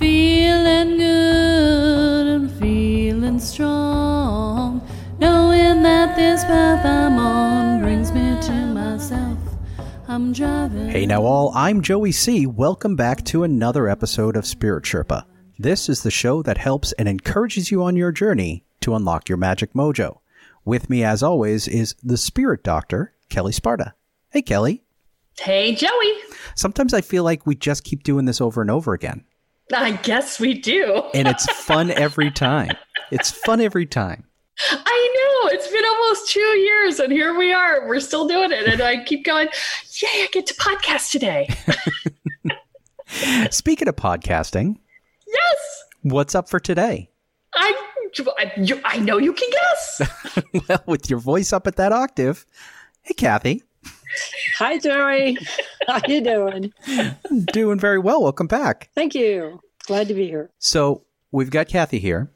feeling good and feeling strong. Knowing that this path I'm on brings me to myself. I'm driving. Hey now, all, I'm Joey C. Welcome back to another episode of Spirit Sherpa. This is the show that helps and encourages you on your journey to unlock your magic mojo. With me, as always, is the spirit doctor, Kelle Sparta. Hey, Kelle. Hey, Joey. Sometimes I feel like we just keep doing this over and over again. I guess we do. And it's fun every time. It's fun every time. I know. It's been almost two years, and here we are. We're still doing it. And I keep going, Yay, I get to podcast today. Speaking of podcasting, yes. what's up for today? I, I, you, I know you can guess. well, with your voice up at that octave. Hey, Kathy. Hi, Joey. How you doing? Doing very well. Welcome back. Thank you. Glad to be here. So we've got Kathy here,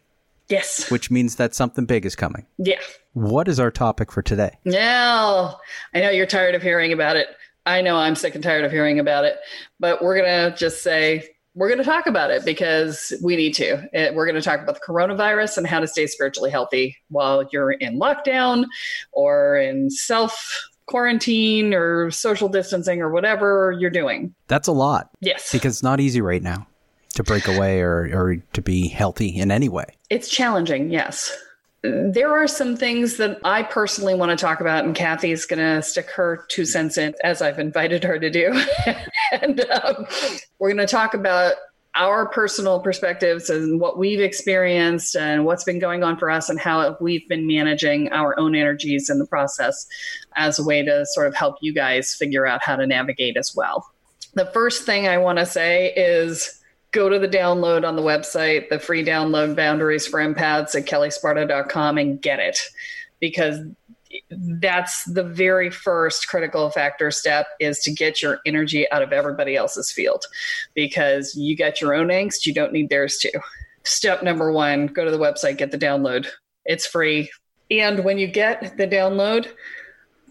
Yes. which means that something big is coming. Yeah. What is our topic for today? Now, I know you're tired of hearing about it. I know I'm sick and tired of hearing about it, but we're going to just say we're going to talk about it because we need to. Uh, We're going to talk about the coronavirus and how to stay spiritually healthy while you're in lockdown or in self quarantine or social distancing or whatever you're doing. That's a lot Yes. because it's not easy right now to break away or, or to be healthy in any way. It's challenging, yes. There are some things that I personally want to talk about, and Kathy's going to stick her two cents in, as I've invited her to do. and um, we're going to talk about our personal perspectives and what we've experienced and what's been going on for us and how we've been managing our own energies in the process as a way to sort of help you guys figure out how to navigate as well. The first thing I want to say is go to the download on the website, the free download boundaries for empaths at kellesparta.com and get it because that's the very first critical factor step is to get your energy out of everybody else's field because you got your own angst, you don't need theirs too. Step number one go to the website, get the download. It's free. And when you get the download,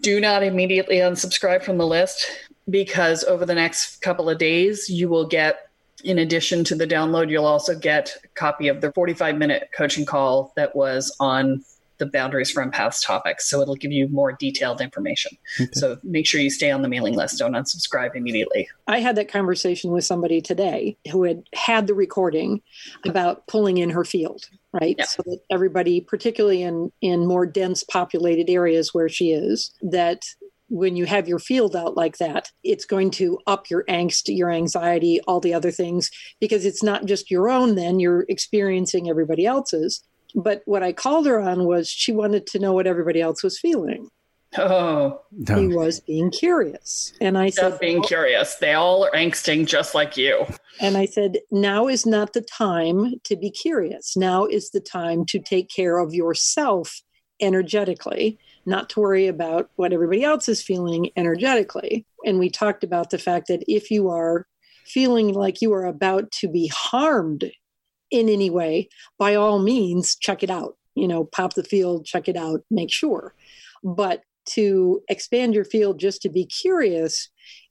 do not immediately unsubscribe from the list because over the next couple of days, you will get, in addition to the download, you'll also get a copy of the 45 minute coaching call that was on the boundaries for empaths topics. So it'll give you more detailed information. So make sure you stay on the mailing list. Don't unsubscribe immediately. I had that conversation with somebody today who had had the recording about pulling in her field, right? Yeah. So that everybody, particularly in in more dense populated areas where she is, that when you have your field out like that, it's going to up your angst, your anxiety, all the other things, because it's not just your own, then you're experiencing everybody else's. But what I called her on was she wanted to know what everybody else was feeling. Oh, he was being curious. And I just said, being curious. They all are angsting just like you. And I said, now is not the time to be curious. Now is the time to take care of yourself energetically, not to worry about what everybody else is feeling energetically. And we talked about the fact that if you are feeling like you are about to be harmed in any way, by all means, check it out. You know, pop the field, check it out, make sure. But to expand your field just to be curious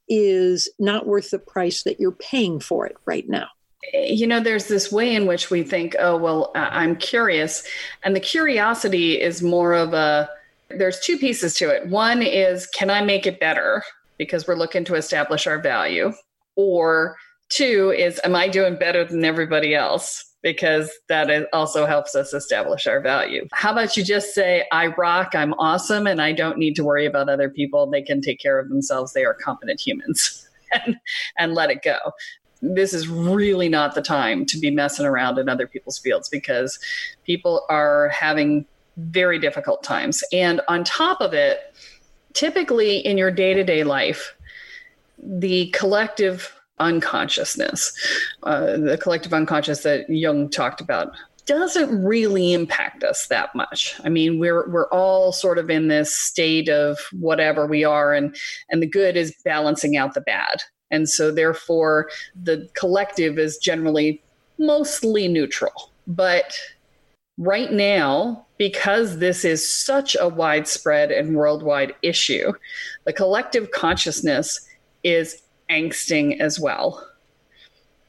is not worth the price that you're paying for it right now. You know, there's this way in which we think, oh, well, I'm curious. And the curiosity is more of a, there's two pieces to it. One is, can I make it better? Because we're looking to establish our value. Or two is, am I doing better than everybody else? Because that also helps us establish our value. How about you just say, I rock, I'm awesome, and I don't need to worry about other people. They can take care of themselves. They are competent humans and, and let it go. This is really not the time to be messing around in other people's fields because people are having very difficult times. And on top of it, typically in your day to day life, the collective unconsciousness, uh, the collective unconscious that Jung talked about, doesn't really impact us that much. I mean, we're we're all sort of in this state of whatever we are, and and the good is balancing out the bad, and so therefore the collective is generally mostly neutral. But right now, because this is such a widespread and worldwide issue, the collective consciousness is angsting as well.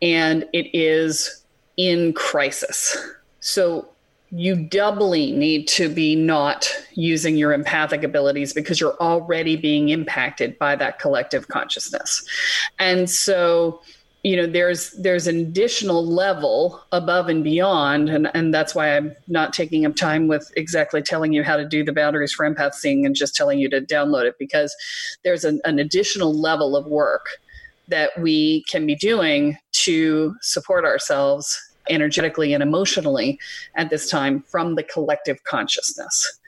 And it is in crisis. So you doubly need to be not using your empathic abilities because you're already being impacted by that collective consciousness. And so you know there's there's an additional level above and beyond and and that's why i'm not taking up time with exactly telling you how to do the boundaries for empath seeing and just telling you to download it because there's an, an additional level of work that we can be doing to support ourselves energetically and emotionally at this time from the collective consciousness.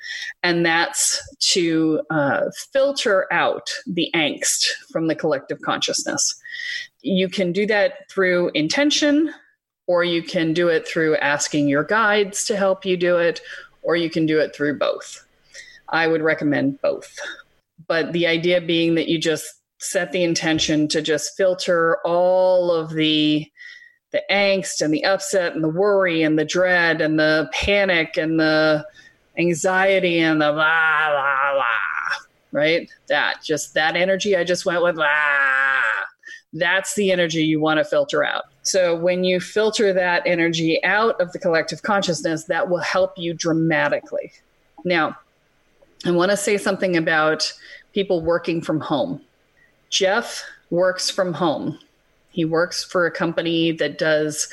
And that's to uh, filter out the angst from the collective consciousness. You can do that through intention, or you can do it through asking your guides to help you do it, or you can do it through both. I would recommend both. But the idea being that you just set the intention to just filter all of the the angst and the upset and the worry and the dread and the panic and the anxiety and the blah blah blah right? That just that energy i just went with blah that's the energy you want to filter out. So when you filter that energy out of the collective consciousness that will help you dramatically. Now i want to say something about people working from home Jeff works from home. He works for a company that does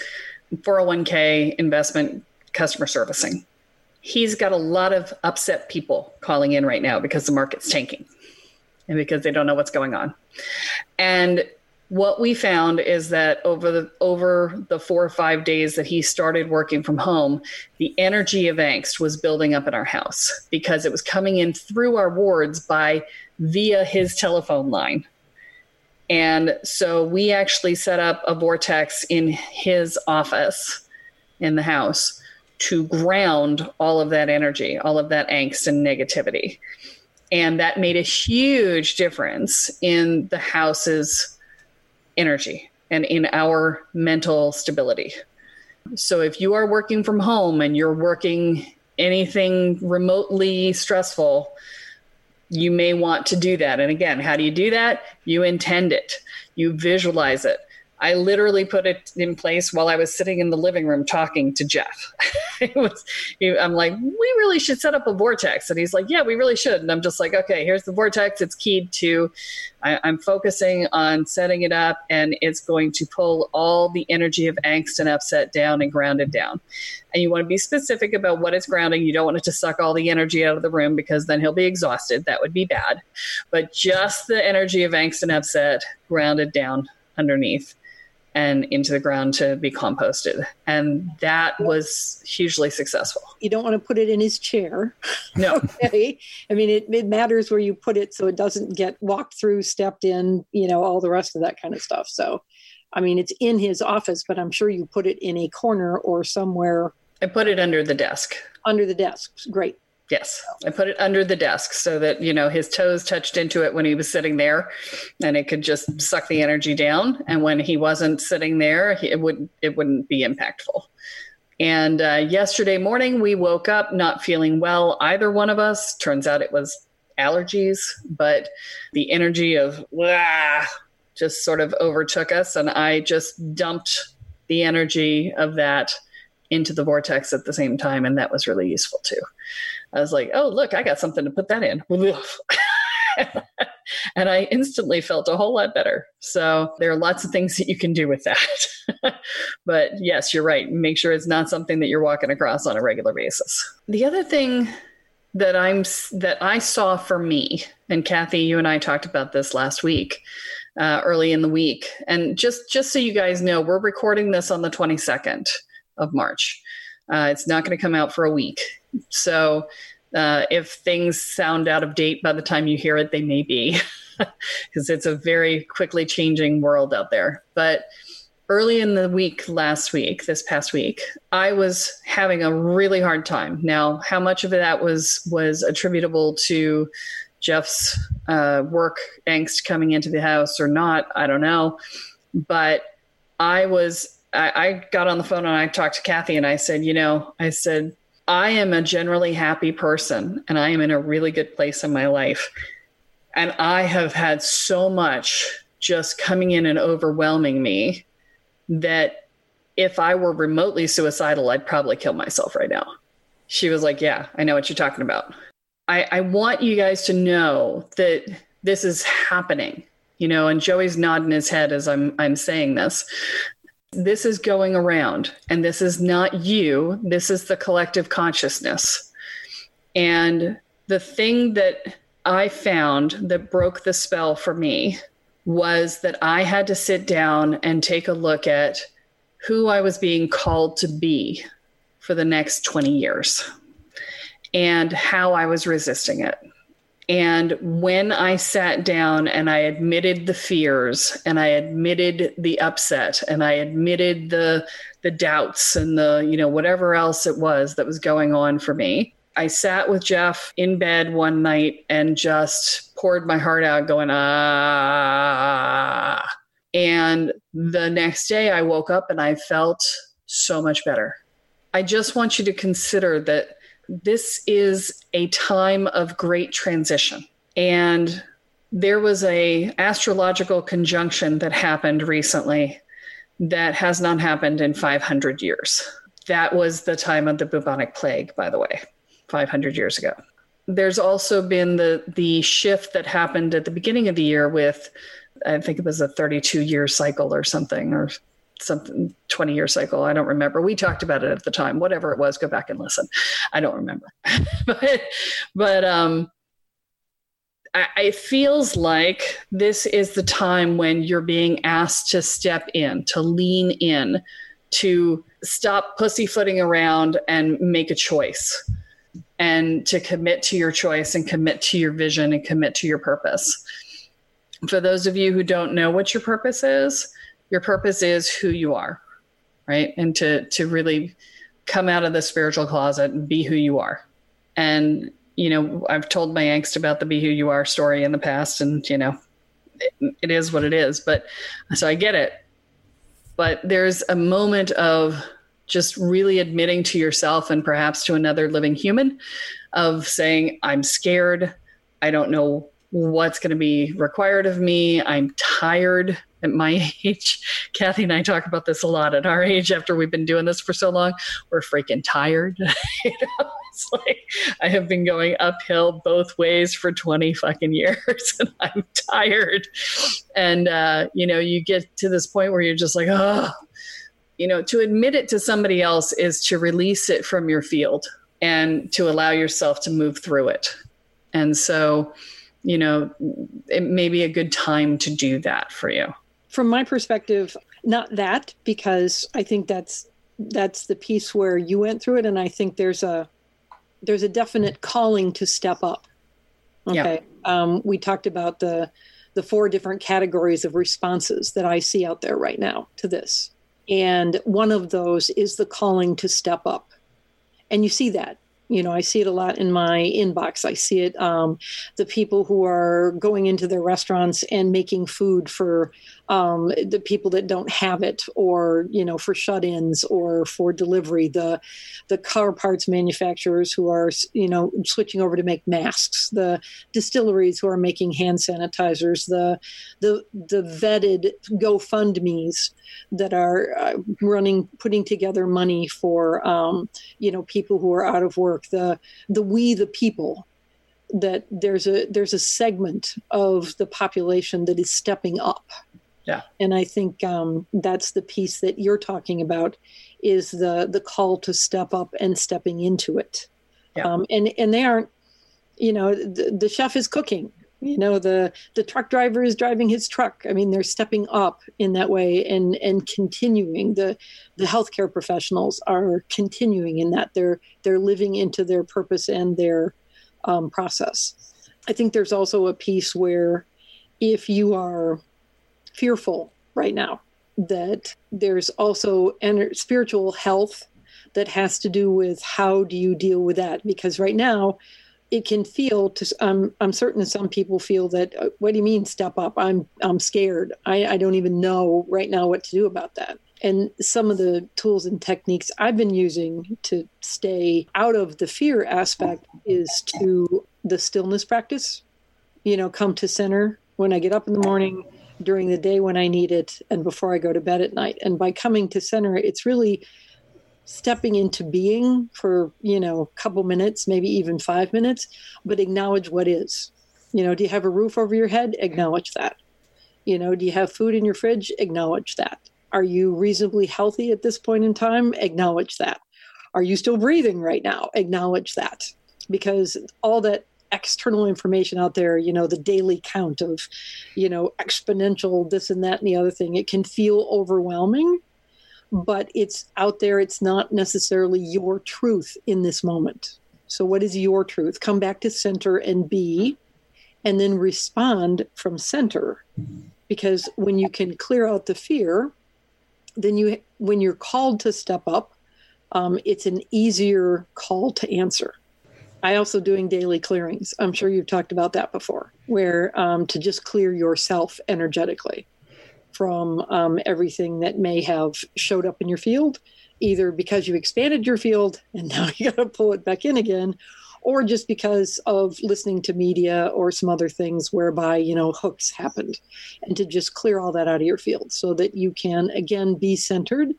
401k investment customer servicing. He's got a lot of upset people calling in right now because the market's tanking and because they don't know what's going on. And what we found is that over the over the 4 or 5 days that he started working from home, the energy of angst was building up in our house because it was coming in through our wards by via his telephone line and so we actually set up a vortex in his office in the house to ground all of that energy, all of that angst and negativity. And that made a huge difference in the house's energy and in our mental stability. So if you are working from home and you're working anything remotely stressful, you may want to do that. And again, how do you do that? You intend it, you visualize it. I literally put it in place while I was sitting in the living room talking to Jeff. was, I'm like, we really should set up a vortex. And he's like, yeah, we really should. And I'm just like, okay, here's the vortex. It's keyed to, I, I'm focusing on setting it up and it's going to pull all the energy of angst and upset down and ground it down. And you want to be specific about what it's grounding. You don't want it to suck all the energy out of the room because then he'll be exhausted. That would be bad. But just the energy of angst and upset grounded down underneath and into the ground to be composted. And that was hugely successful. You don't want to put it in his chair. No. okay. I mean, it, it matters where you put it so it doesn't get walked through, stepped in, you know, all the rest of that kind of stuff. So, I mean, it's in his office, but I'm sure you put it in a corner or somewhere. I put it under the desk. Under the desk. Great. Yes, I put it under the desk so that you know his toes touched into it when he was sitting there, and it could just suck the energy down. And when he wasn't sitting there, it would it wouldn't be impactful. And uh, yesterday morning, we woke up not feeling well, either one of us. Turns out it was allergies, but the energy of just sort of overtook us, and I just dumped the energy of that into the vortex at the same time, and that was really useful too. I was like, oh, look, I got something to put that in. and I instantly felt a whole lot better. So there are lots of things that you can do with that. but yes, you're right. Make sure it's not something that you're walking across on a regular basis. The other thing that I'm that I saw for me, and Kathy, you and I talked about this last week, uh, early in the week, and just just so you guys know, we're recording this on the 22nd of March. Uh, it's not going to come out for a week. So uh, if things sound out of date by the time you hear it, they may be, because it's a very quickly changing world out there. But early in the week last week, this past week, I was having a really hard time. Now, how much of that was was attributable to Jeff's uh, work angst coming into the house or not, I don't know. But I was I, I got on the phone and I talked to Kathy and I said, you know, I said, I am a generally happy person and I am in a really good place in my life. And I have had so much just coming in and overwhelming me that if I were remotely suicidal, I'd probably kill myself right now. She was like, Yeah, I know what you're talking about. I, I want you guys to know that this is happening, you know, and Joey's nodding his head as I'm I'm saying this this is going around and this is not you. This is the collective consciousness. And the thing that i found that broke the spell for me was that i had to sit down and take a look at who i was being called to be for the next 20 years and how i was resisting it and when I sat down and I admitted the fears and I admitted the upset and I admitted the the doubts and the, you know, whatever else it was that was going on for me, I sat with Jeff in bed one night and just poured my heart out going ah and the next day I woke up and I felt so much better. I just want you to consider that this is a time of great transition. And there was a astrological conjunction that happened recently that has not happened in 500 years. That was the time of the bubonic plague, by the way, 500 years ago. There's also been the the shift that happened at the beginning of the year with I think it was a 32 year cycle or something or something 20 year cycle i don't remember. We talked about it at the time whatever it was go back and listen. I don't remember. But but um I, it feels like this is the time when you're being asked to step in to lean in to stop pussyfooting around and make a choice. And to commit to your choice and commit to your vision and commit to your purpose. For those of you who don't know what your purpose is your purpose is who you are right? And to to really come out of the spiritual closet and be who you are. And you know i've told my angst about the be who you are story in the past and you know it, it is what it is but so i get it. But there's a moment of just really admitting to yourself and perhaps to another living human of saying i'm scared. I don't know what's going to be required of me i'm tired at my age, Kathy and I talk about this a lot. At our age, after we've been doing this for so long, we're freaking tired. you know, it's like I have been going uphill both ways for 20 fucking years and I'm tired. And, uh, you know, you get to this point where you're just like, oh, you know, to admit it to somebody else is to release it from your field and to allow yourself to move through it. And so, you know, it may be a good time to do that for you from my perspective, not that because I think that's that's the piece where you went through it, and I think there's a there's a definite calling to step up. Okay, yeah. um, we talked about the the four different categories of responses that I see out there right now to this, and one of those is the calling to step up, and you see that you know i see it a lot in my inbox. I see it um, the people who are going into their restaurants and making food for um, the people that don't have it or you know for shut-ins or for delivery the the car parts manufacturers who are you know switching over to make masks the distilleries who are making hand sanitizers the the the vetted gofundme's that are uh, running putting together money for um, you know people who are out of work the the we the people that there's a there's a segment of the population that is stepping up yeah. And I think um, that's the piece that you're talking about is the the call to step up and stepping into it. Yeah. Um, and and they aren't, you know, the, the chef is cooking. You know, the the truck driver is driving his truck. I mean, they're stepping up in that way and and continuing. The the healthcare professionals are continuing in that. They're they're living into their purpose and their um, process. I think there's also a piece where if you are fearful right now that there's also ener- spiritual health that has to do with how do you deal with that? Because right now it can feel to um, i'm certain some people feel that uh, what do you mean step up? I'm i'm scared. I, I don't even know right now what to do about that. And some of the tools and techniques i've been using to stay out of the fear aspect is to the stillness practice you know come to center when i get up in the morning during the day when I need it and before I go to bed at night. And by coming to center, it's really stepping into being for, you know, a couple minutes, maybe even five minutes, but acknowledge what is. You know, do you have a roof over your head? Acknowledge that. You know, do you have food in your fridge? Acknowledge that. Are you reasonably healthy at this point in time? Acknowledge that. Are you still breathing right now? Acknowledge that. Because all that external information out there, you know, the daily count of, you know, exponential this and that and the other thing, it can feel overwhelming, but it's out there. It's not necessarily your truth in this moment. So, what is your truth? Come back to center and be, and then respond from center. Because when you can clear out the fear, then you, when you're called to step up, um, it's an easier call to answer I also doing daily clearings. I'm sure you've talked about that before, where um, to just clear yourself energetically from um, everything that may have showed up in your field, either because you expanded your field and now you got to pull it back in again, or just because of listening to media or some other things whereby you know hooks happened, and to just clear all that out of your field so that you can again be centered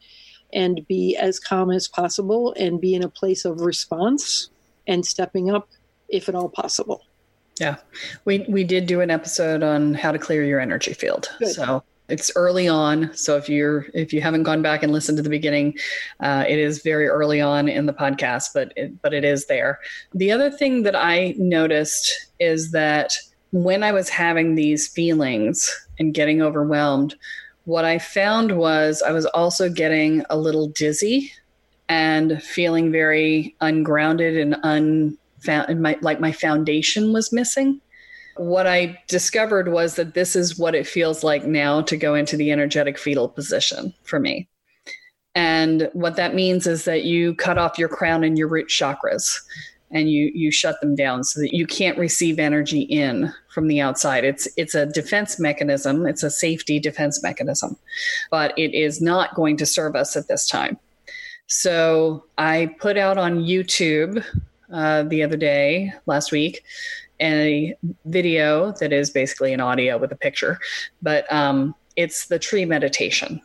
and be as calm as possible and be in a place of response and stepping up if at all possible. Yeah. We we did do an episode on how to clear your energy field. Good. So it's early on. So if you're if you haven't gone back and listened to the beginning, uh, it is very early on in the podcast, but it, but it is there. The other thing that I noticed is that when I was having these feelings and getting overwhelmed, what I found was I was also getting a little dizzy and feeling very ungrounded and unfound, my, like my foundation was missing. What I discovered was that this is what it feels like now to go into the energetic fetal position for me. And what that means is that you cut off your crown and your root chakras and you you shut them down so that you can't receive energy in from the outside it's it's a defense mechanism it's a safety defense mechanism but it is not going to serve us at this time so I put out on YouTube uh, the other day, last week, a video that is basically an audio with a picture, but um, it's the tree meditation.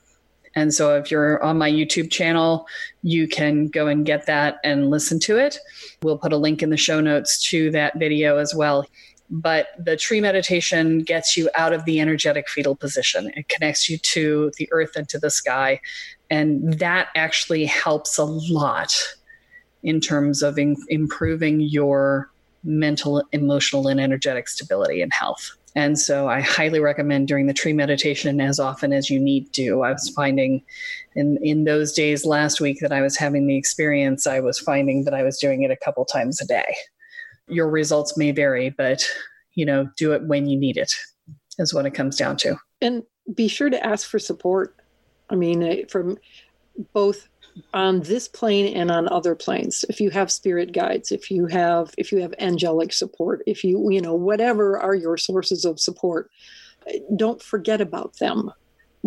And so if you're on my YouTube channel, you can go and get that and listen to it. We'll put a link in the show notes to that video as well. But the tree meditation gets you out of the energetic fetal position. It connects you to the earth and to the sky and that actually helps a lot in terms of in, improving your mental, emotional, and energetic stability and health. And so I highly recommend doing the tree meditation as often as you need to. I was finding in, in those days last week that I was having the experience, I was finding that I was doing it a couple times a day. Your results may vary, but you know, do it when you need it is what it comes down to. And be sure to ask for support. I mean, eh, from both on this plane and on other planes if you have spirit guides if you have if you have angelic support if you you know whatever are your sources of support eh, don't forget about them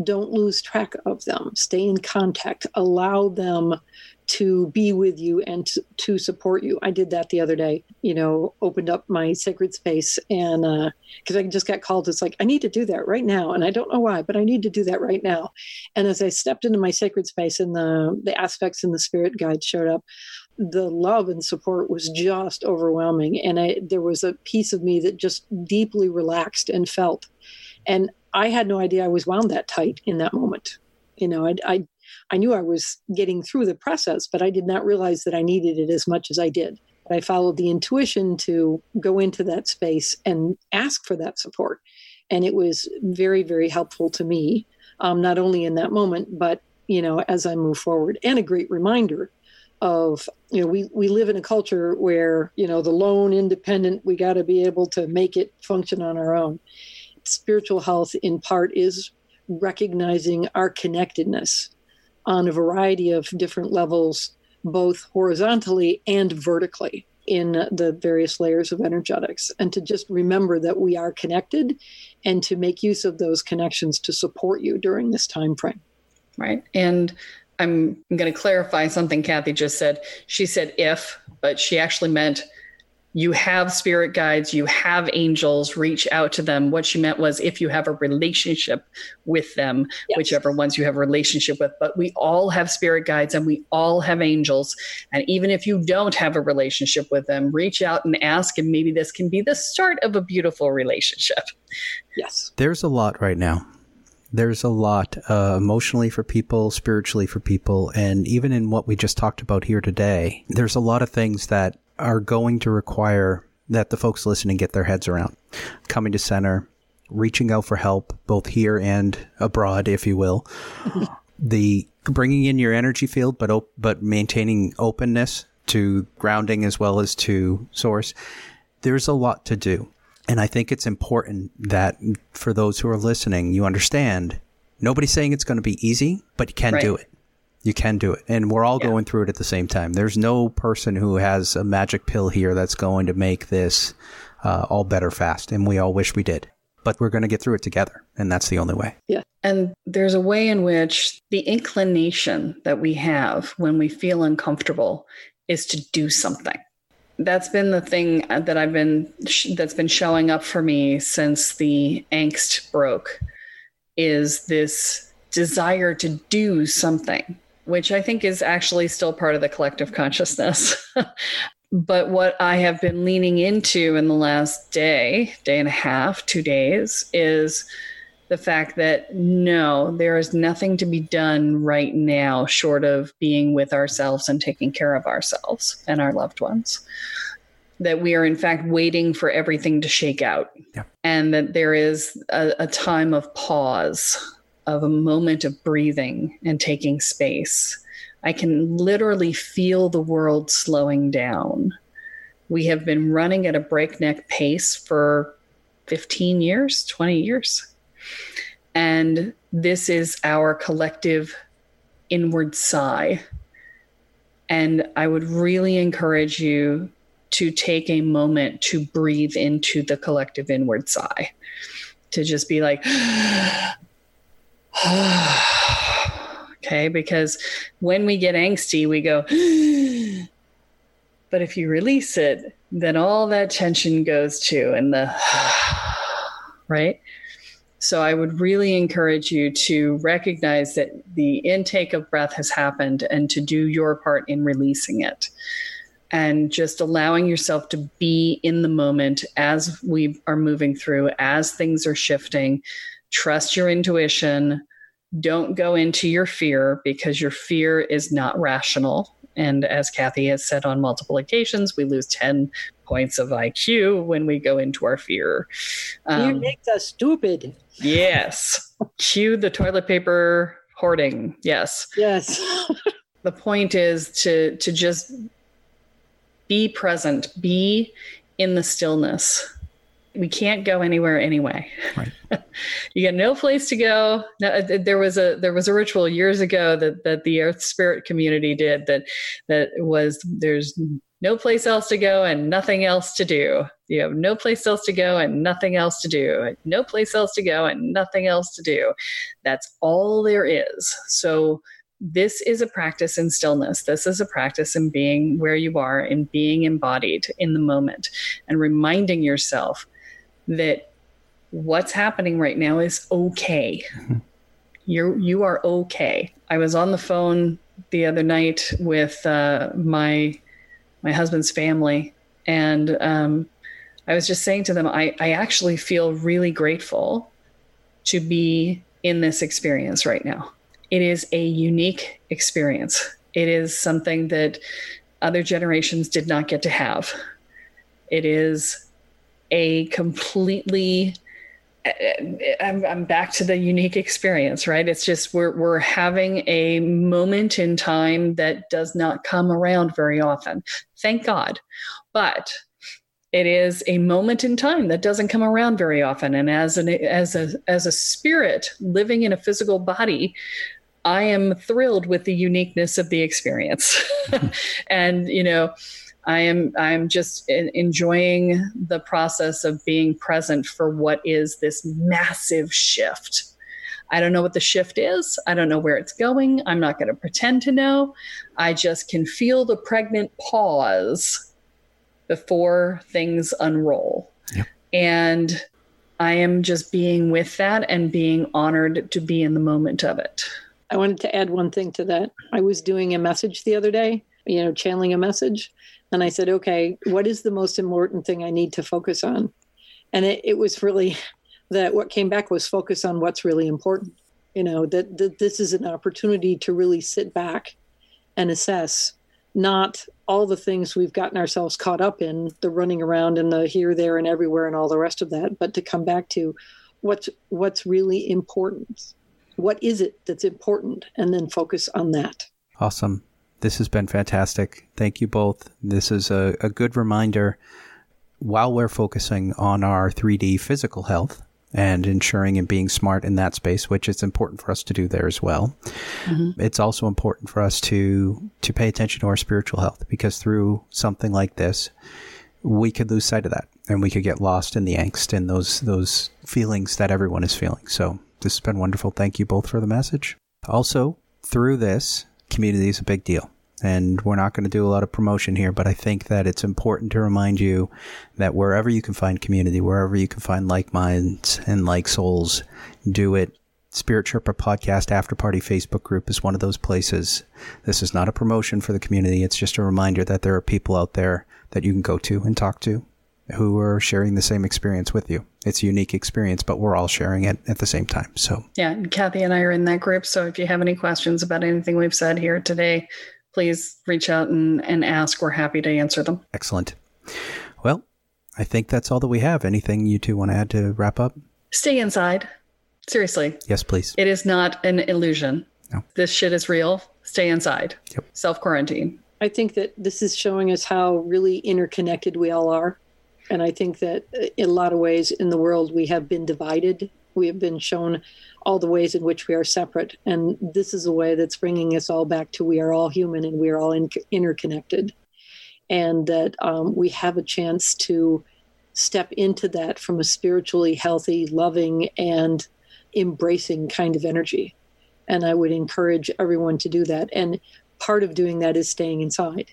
don't lose track of them stay in contact allow them to be with you and to, support you. I did that the other day, you know, opened up my sacred space and because uh, I just got called, it's like, I need to do that right now. And I don't know why, but I need to do that right now. And as I stepped into my sacred space and the, the aspects and the spirit guide showed up, the love and support was just overwhelming. And I, there was a piece of me that just deeply relaxed and felt. And I had no idea I was wound that tight in that moment. You know, I, I I knew I was getting through the process, but I did not realize that I needed it as much as I did. But I followed the intuition to go into that space and ask for that support. And it was very, very helpful to me, um, not only in that moment, but, you know, as I move forward. And a great reminder of, you know, we, we live in a culture where, you know, the lone independent, we got to be able to make it function on our own. Spiritual health, in part, is recognizing our connectedness on a variety of different levels, both horizontally and vertically in the various layers of energetics. And to just remember that we are connected and to make use of those connections to support you during this time frame. Right. And i'm, going to clarify something kathy just said. She said if but she actually meant you have spirit guides, you have angels, reach out to them. What she meant was if you have a relationship with them, yes. whichever ones you have a relationship with. But we all have spirit guides and we all have angels. And even if you don't have a relationship with them, reach out and ask, and maybe this can be the start of a beautiful relationship. Yes. There's a lot right now. There's a lot uh, emotionally for people, spiritually for people, and even in what we just talked about here today, there's a lot of things that are going to require that the folks listening get their heads around. Coming to center, reaching out for help, both here and abroad, if you will. the bringing in your energy field, but op- but maintaining openness to grounding as well as to source. There's a lot to do. And I think it's important that for those who are listening, you understand nobody's saying it's going to be easy, but you can right. do it. You can do it. And we're all yeah. going through it at the same time. There's no person who has a magic pill here that's going to make this uh, all better fast. And we all wish we did. But we're going to get through it together. And that's the only way. Yeah. And there's a way in which the inclination that we have when we feel uncomfortable is to do something. That's been the thing that I've been, that's been showing up for me since the angst broke is this desire to do something which I think is actually still part of the collective consciousness. but what I have been leaning into in the last day, day and a half, two days, is the fact that no, there is nothing to be done right now short of being with ourselves and taking care of ourselves and our loved ones. That we are, in fact, waiting for everything to shake out. Yeah. And that there is a, a time of pause of a moment of breathing and taking space. I can literally feel the world slowing down. We have been running at a breakneck pace for 15 years, 20 years. And this is our collective inward sigh. And I would really encourage you to take a moment to breathe into the collective inward sigh, to just be like, okay, because when we get angsty, we go, but if you release it, then all that tension goes too, and the right. So I would really encourage you to recognize that the intake of breath has happened and to do your part in releasing it. And just allowing yourself to be in the moment as we are moving through, as things are shifting, trust your intuition. Don't go into your fear because your fear is not rational. And as Kathy has said on multiple occasions, we lose 10 points of IQ when we go into our fear. Um, you make us stupid. Yes. Cue the toilet paper hoarding. Yes. Yes. the point is to to just be present, be in the stillness. We can't go anywhere anyway. Right. you got no place to go. No, uh, there was a there was a ritual years ago that that the Earth Spirit community did that that was there's no place else to go and nothing else to do. You have no place else to go and nothing else to do. No place else to go and nothing else to do. That's all there is. So this is a practice in stillness. This is a practice in being where you are and being embodied in the moment and reminding yourself that what's happening right now is okay. Mm-hmm. You're you are okay. I was on the phone the other night with uh, my my husband's family. And um, I was just saying to them, I, I actually feel really grateful to be in this experience right now. It is a unique experience. It is something that other generations did not get to have. It is a completely I'm, I'm back to the unique experience, right? It's just we're we're having a moment in time that does not come around very often. Thank God, but it is a moment in time that doesn't come around very often. And as an as a as a spirit living in a physical body, I am thrilled with the uniqueness of the experience, and you know I am I'm just enjoying the process of being present for what is this massive shift. I don't know what the shift is. I don't know where it's going. I'm not going to pretend to know. I just can feel the pregnant pause before things unroll. Yep. And I am just being with that and being honored to be in the moment of it. I wanted to add one thing to that. I was doing a message the other day, you know, channeling a message, and I said, okay, what is the most important thing I need to focus on? And it, it was really that what came back was focus on what's really important. You know, that, that this is an opportunity to really sit back and assess not all the things we've gotten ourselves caught up in the running around and the here there and everywhere and all the rest of that but to come back to what's what's really important what is it that's important and then focus on that awesome this has been fantastic. Thank you both. This is a, a good reminder while we're focusing on our 3D physical health and ensuring and being smart in that space, which is important for us to do there as well. Mm-hmm. It's also important for us to to pay attention to our spiritual health because through something like this, we could lose sight of that and we could get lost in the angst and those those feelings that everyone is feeling. So this has been wonderful. Thank you both for the message. Also, through this, community is a big deal and we're not going to do a lot of promotion here, but I think that it's important to remind you that wherever you can find community, wherever you can find like minds and like souls, do it. Spirit Sherpa Podcast After Party Facebook group is one of those places. This is not a promotion for the community. It's just a reminder that there are people out there that you can go to and talk to who are sharing the same experience with you. It's a unique experience, but we're all sharing it at the same time. So, yeah, Kathy and I are in that group. So, if you have any questions about anything we've said here today, please reach out and, and ask. We're happy to answer them. Excellent. Well, I think that's all that we have. Anything you two want to add to wrap up? Stay inside. Seriously. Yes, please. It is not an illusion. No. This shit is real. Stay inside. Yep. Self quarantine. I think that this is showing us how really interconnected we all are. And I think that in a lot of ways in the world, we have been divided. We have been shown all the ways in which we are separate. And this is a way that's bringing us all back to we are all human and we are all in- interconnected. And that um, we have a chance to step into that from a spiritually healthy, loving, and embracing kind of energy. And I would encourage everyone to do that. And part of doing that is staying inside.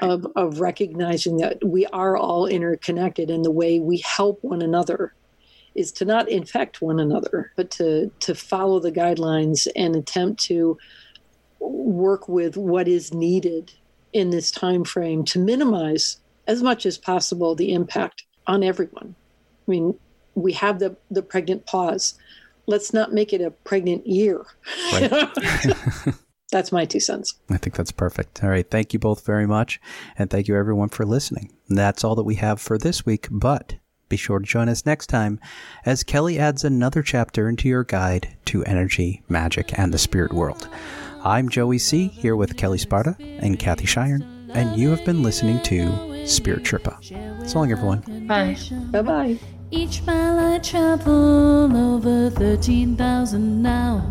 Of, of recognizing that we are all interconnected and the way we help one another is to not infect one another, but to to follow the guidelines and attempt to work with what is needed in this time frame to minimize as much as possible the impact on everyone. I mean, we have the the pregnant pause. Let's not make it a pregnant year. Right. That's my two cents. I think that's perfect. All right. Thank you both very much. And thank you, everyone, for listening. That's all that we have for this week, but be sure to join us next time as Kelle adds another chapter into your guide to energy, magic, and the spirit world. I'm Joey C. here with Kelle Sparta and Kathy Scheiern, and you have been listening to Spirit Sherpa. So long, everyone. Bye. Bye bye. Each mile I travel over 13,000 now.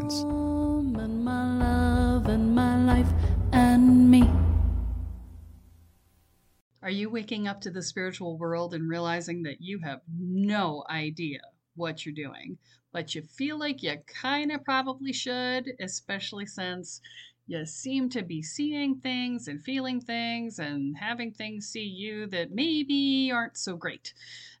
And my love and my life and me. Are you waking up to the spiritual world and realizing that you have no idea what you're doing, but you feel like you kind of probably should, especially since you seem to be seeing things and feeling things and having things see you that maybe aren't so great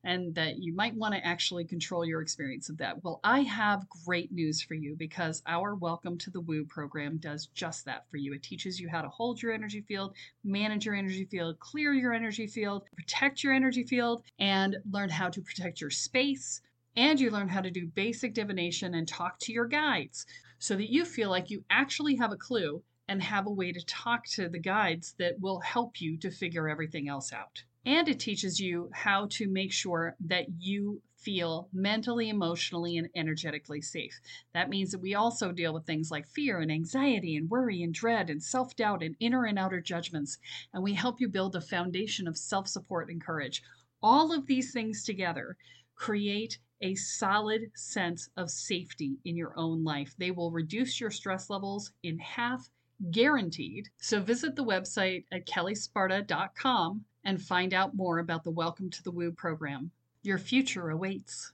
and that you might want to actually control your experience of that. Well, I have great news for you because our Welcome to the Woo program does just that for you. It teaches you how to hold your energy field, manage your energy field, clear your energy field, protect your energy field, and learn how to protect your space. And you learn how to do basic divination and talk to your guides so that you feel like you actually have a clue and have a way to talk to the guides that will help you to figure everything else out. And it teaches you how to make sure that you feel mentally, emotionally, and energetically safe. That means that we also deal with things like fear and anxiety and worry and dread and self doubt and inner and outer judgments. And we help you build a foundation of self support and courage. All of these things together create a solid sense of safety in your own life. They will reduce your stress levels in half, guaranteed. So visit the website at kellesparta.com and find out more about the Welcome to the Woo program. Your future awaits.